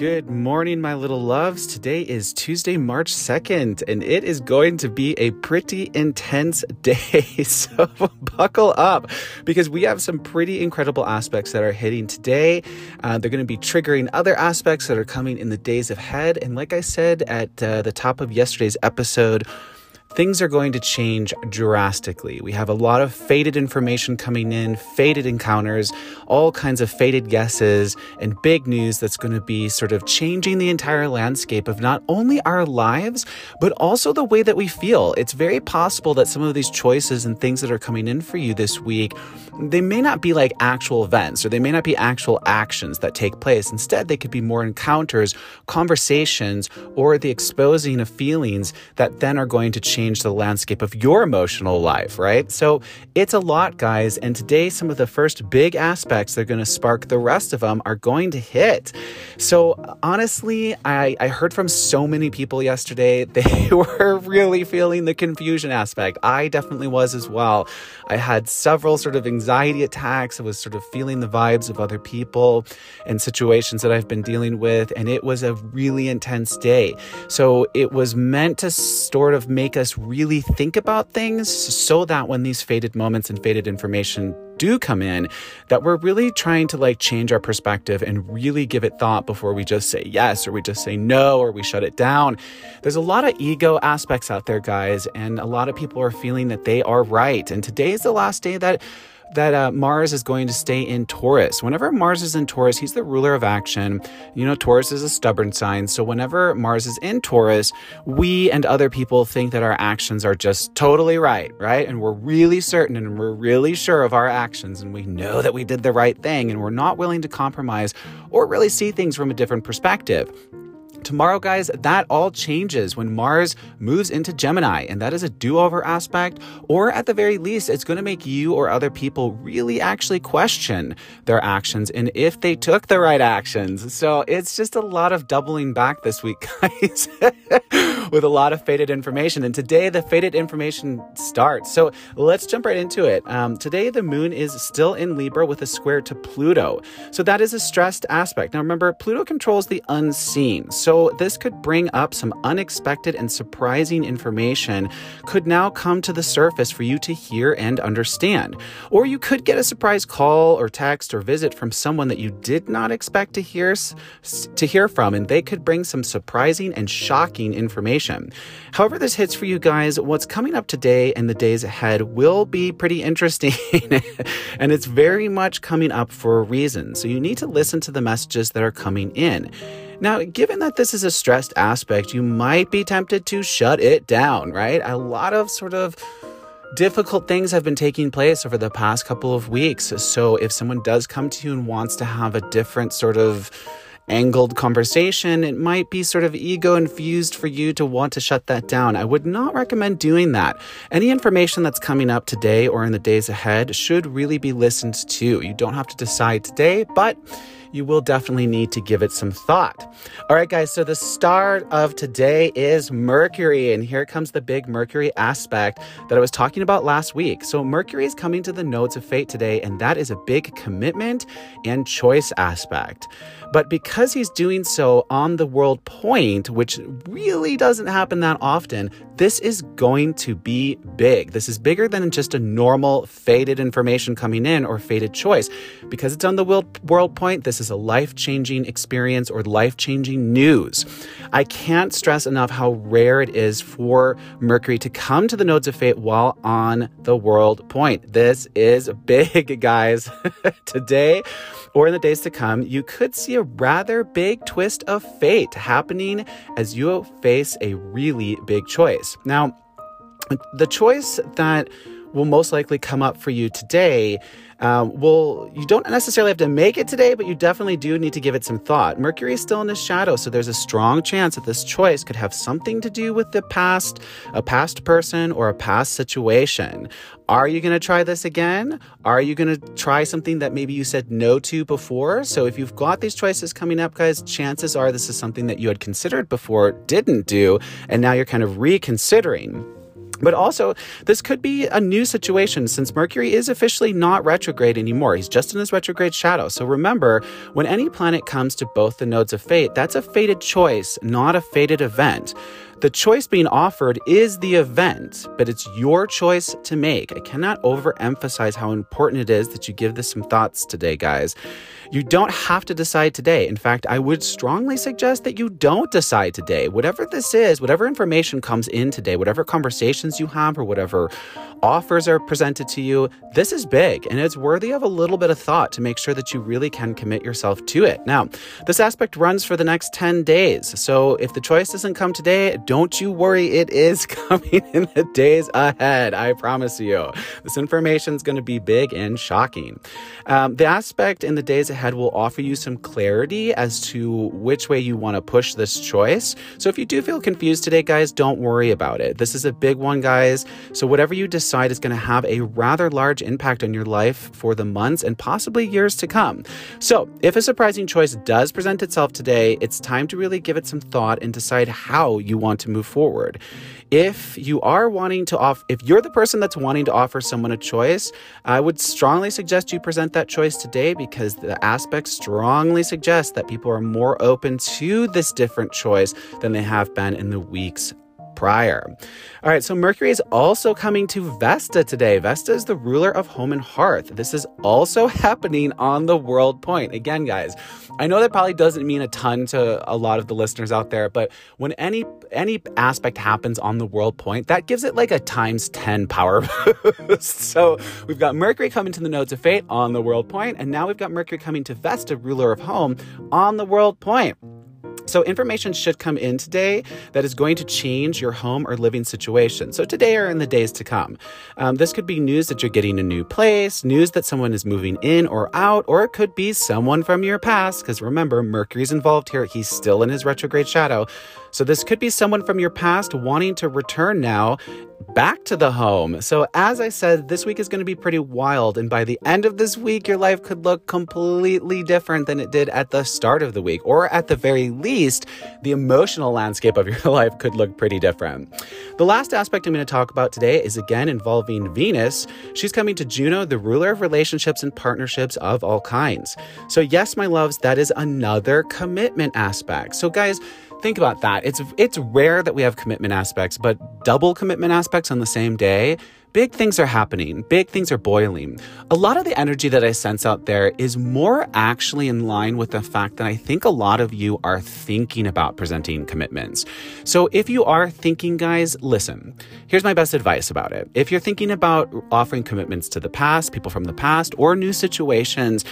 Good morning, my little loves. Today is Tuesday, March 2nd, and it is going to be a pretty intense day. So buckle up because we have some pretty incredible aspects that are hitting today. Uh, they're going to be triggering other aspects that are coming in the days ahead. And like I said at uh, the top of yesterday's episode, things are going to change drastically. We have a lot of faded information coming in, faded encounters, all kinds of faded guesses, and big news that's going to be sort of changing the entire landscape of not only our lives, but also the way that we feel. It's very possible that some of these choices and things that are coming in for you this week, they may not be like actual events or they may not be actual actions that take place. Instead, they could be more encounters, conversations, or the exposing of feelings that then are going to change change the landscape of your emotional life, right? So it's a lot, guys. And today, some of the first big aspects that are going to spark the rest of them are going to hit. So honestly, I, I heard from so many people yesterday, they were really feeling the confusion aspect. I definitely was as well. I had several sort of anxiety attacks. I was sort of feeling the vibes of other people and situations that I've been dealing with. And it was a really intense day. So it was meant to sort of make us us really think about things so that when these faded moments and faded information do come in that we're really trying to like change our perspective and really give it thought before we just say yes or we just say no or we shut it down. There's a lot of ego aspects out there, guys, and a lot of people are feeling that they are right. And today is the last day that that uh, Mars is going to stay in Taurus. Whenever Mars is in Taurus, he's the ruler of action. You know, Taurus is a stubborn sign. So whenever Mars is in Taurus, we and other people think that our actions are just totally right, right? And we're really certain and we're really sure of our actions and we know that we did the right thing and we're not willing to compromise or really see things from a different perspective. Tomorrow, guys, that all changes when Mars moves into Gemini, and that is a do over aspect, or at the very least, it's going to make you or other people really actually question their actions and if they took the right actions. So it's just a lot of doubling back this week, guys, with a lot of faded information. And today, the faded information starts. So let's jump right into it. Um, today, the moon is still in Libra with a square to Pluto. So that is a stressed aspect. Now, remember, Pluto controls the unseen. So so, this could bring up some unexpected and surprising information, could now come to the surface for you to hear and understand. Or you could get a surprise call or text or visit from someone that you did not expect to hear, to hear from, and they could bring some surprising and shocking information. However, this hits for you guys, what's coming up today and the days ahead will be pretty interesting, and it's very much coming up for a reason. So, you need to listen to the messages that are coming in. Now, given that this is a stressed aspect, you might be tempted to shut it down, right? A lot of sort of difficult things have been taking place over the past couple of weeks. So, if someone does come to you and wants to have a different sort of angled conversation, it might be sort of ego infused for you to want to shut that down. I would not recommend doing that. Any information that's coming up today or in the days ahead should really be listened to. You don't have to decide today, but you will definitely need to give it some thought. All right, guys, so the start of today is Mercury, and here comes the big Mercury aspect that I was talking about last week. So, Mercury is coming to the nodes of fate today, and that is a big commitment and choice aspect. But because he's doing so on the world point, which really doesn't happen that often, this is going to be big. This is bigger than just a normal faded information coming in or faded choice. Because it's on the world, world point, this is a life changing experience or life changing news. I can't stress enough how rare it is for Mercury to come to the nodes of fate while on the world point. This is big, guys. Today, or in the days to come, you could see a rather big twist of fate happening as you face a really big choice. Now, the choice that will most likely come up for you today um, well, you don't necessarily have to make it today, but you definitely do need to give it some thought. Mercury is still in his shadow, so there's a strong chance that this choice could have something to do with the past, a past person, or a past situation. Are you going to try this again? Are you going to try something that maybe you said no to before? So if you've got these choices coming up, guys, chances are this is something that you had considered before, didn't do, and now you're kind of reconsidering. But also, this could be a new situation since Mercury is officially not retrograde anymore. He's just in his retrograde shadow. So remember, when any planet comes to both the nodes of fate, that's a fated choice, not a fated event. The choice being offered is the event, but it's your choice to make. I cannot overemphasize how important it is that you give this some thoughts today, guys. You don't have to decide today. In fact, I would strongly suggest that you don't decide today. Whatever this is, whatever information comes in today, whatever conversations you have, or whatever offers are presented to you, this is big and it's worthy of a little bit of thought to make sure that you really can commit yourself to it. Now, this aspect runs for the next 10 days. So if the choice doesn't come today, don't you worry, it is coming in the days ahead. I promise you. This information is going to be big and shocking. Um, the aspect in the days ahead will offer you some clarity as to which way you want to push this choice. So if you do feel confused today, guys, don't worry about it. This is a big one, guys. So whatever you decide, is going to have a rather large impact on your life for the months and possibly years to come. So, if a surprising choice does present itself today, it's time to really give it some thought and decide how you want to move forward. If you are wanting to off if you're the person that's wanting to offer someone a choice, I would strongly suggest you present that choice today because the aspects strongly suggest that people are more open to this different choice than they have been in the weeks prior. All right, so Mercury is also coming to Vesta today. Vesta is the ruler of home and hearth. This is also happening on the world point. Again, guys, I know that probably doesn't mean a ton to a lot of the listeners out there, but when any any aspect happens on the world point, that gives it like a times 10 power boost. so we've got Mercury coming to the nodes of fate on the world point, and now we've got Mercury coming to Vesta, ruler of home, on the world point. So, information should come in today that is going to change your home or living situation. So, today or in the days to come. Um, this could be news that you're getting a new place, news that someone is moving in or out, or it could be someone from your past. Because remember, Mercury's involved here. He's still in his retrograde shadow. So, this could be someone from your past wanting to return now back to the home. So, as I said, this week is going to be pretty wild. And by the end of this week, your life could look completely different than it did at the start of the week. Or at the very least, the emotional landscape of your life could look pretty different. The last aspect I'm going to talk about today is again involving Venus. She's coming to Juno, the ruler of relationships and partnerships of all kinds. So, yes, my loves, that is another commitment aspect. So, guys, Think about that. It's it's rare that we have commitment aspects, but double commitment aspects on the same day big things are happening, big things are boiling. A lot of the energy that I sense out there is more actually in line with the fact that I think a lot of you are thinking about presenting commitments. So if you are thinking, guys, listen, here's my best advice about it. If you're thinking about offering commitments to the past, people from the past, or new situations,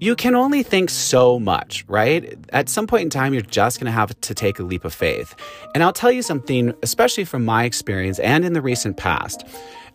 you can only think so much, right? At some point in time, you're just going to have to take a leap of faith. And I'll tell you something, especially from my experience and in the recent past.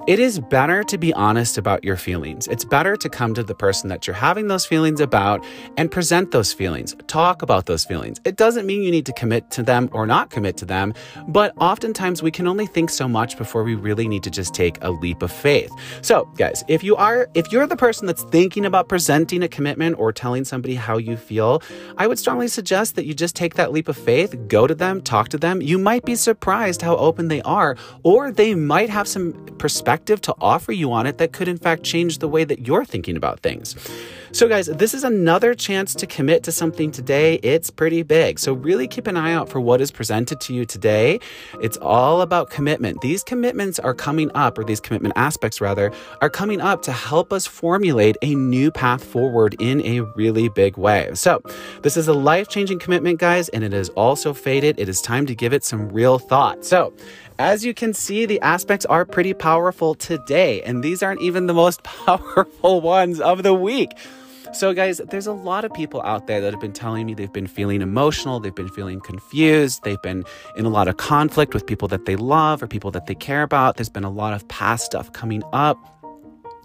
It is better to be honest about your feelings. It's better to come to the person that you're having those feelings about and present those feelings. Talk about those feelings. It doesn't mean you need to commit to them or not commit to them, but oftentimes we can only think so much before we really need to just take a leap of faith. So, guys, if you are if you're the person that's thinking about presenting a commitment or telling somebody how you feel, I would strongly suggest that you just take that leap of faith, go to them, talk to them. You might be surprised how open they are, or they might have some perspective perspective to offer you on it that could, in fact, change the way that you're thinking about things. So, guys, this is another chance to commit to something today. It's pretty big. So, really keep an eye out for what is presented to you today. It's all about commitment. These commitments are coming up, or these commitment aspects, rather, are coming up to help us formulate a new path forward in a really big way. So, this is a life changing commitment, guys, and it is also faded. It is time to give it some real thought. So, as you can see, the aspects are pretty powerful today, and these aren't even the most powerful ones of the week. So, guys, there's a lot of people out there that have been telling me they've been feeling emotional, they've been feeling confused, they've been in a lot of conflict with people that they love or people that they care about. There's been a lot of past stuff coming up.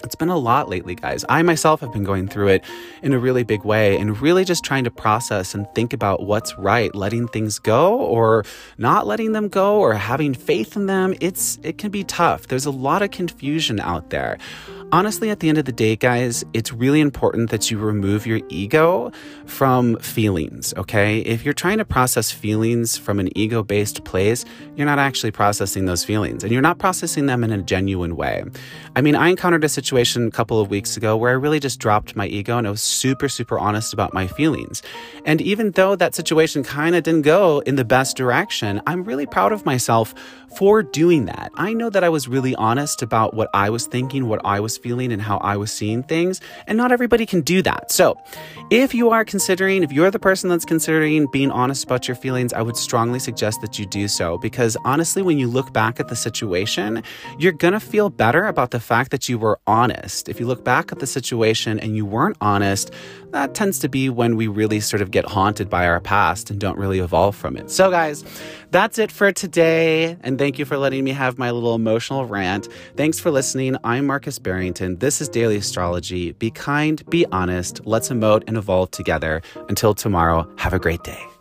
It's been a lot lately, guys. I myself have been going through it in a really big way and really just trying to process and think about what's right, letting things go or not letting them go or having faith in them. It's it can be tough. There's a lot of confusion out there. Honestly, at the end of the day, guys, it's really important that you remove your ego from feelings, okay? If you're trying to process feelings from an ego based place, you're not actually processing those feelings and you're not processing them in a genuine way. I mean, I encountered a situation a couple of weeks ago where I really just dropped my ego and I was super, super honest about my feelings. And even though that situation kind of didn't go in the best direction, I'm really proud of myself for doing that. I know that I was really honest about what I was thinking, what I was feeling, and how I was seeing things, and not everybody can do that. So, if you are considering, if you're the person that's considering being honest about your feelings, I would strongly suggest that you do so because honestly, when you look back at the situation, you're gonna feel better about the fact that you were honest. If you look back at the situation and you weren't honest, that tends to be when we really sort of get haunted by our past and don't really evolve from it. So, guys, that's it for today. And thank you for letting me have my little emotional rant. Thanks for listening. I'm Marcus Barrington. This is Daily Astrology. Be kind, be honest. Let's emote and evolve together. Until tomorrow, have a great day.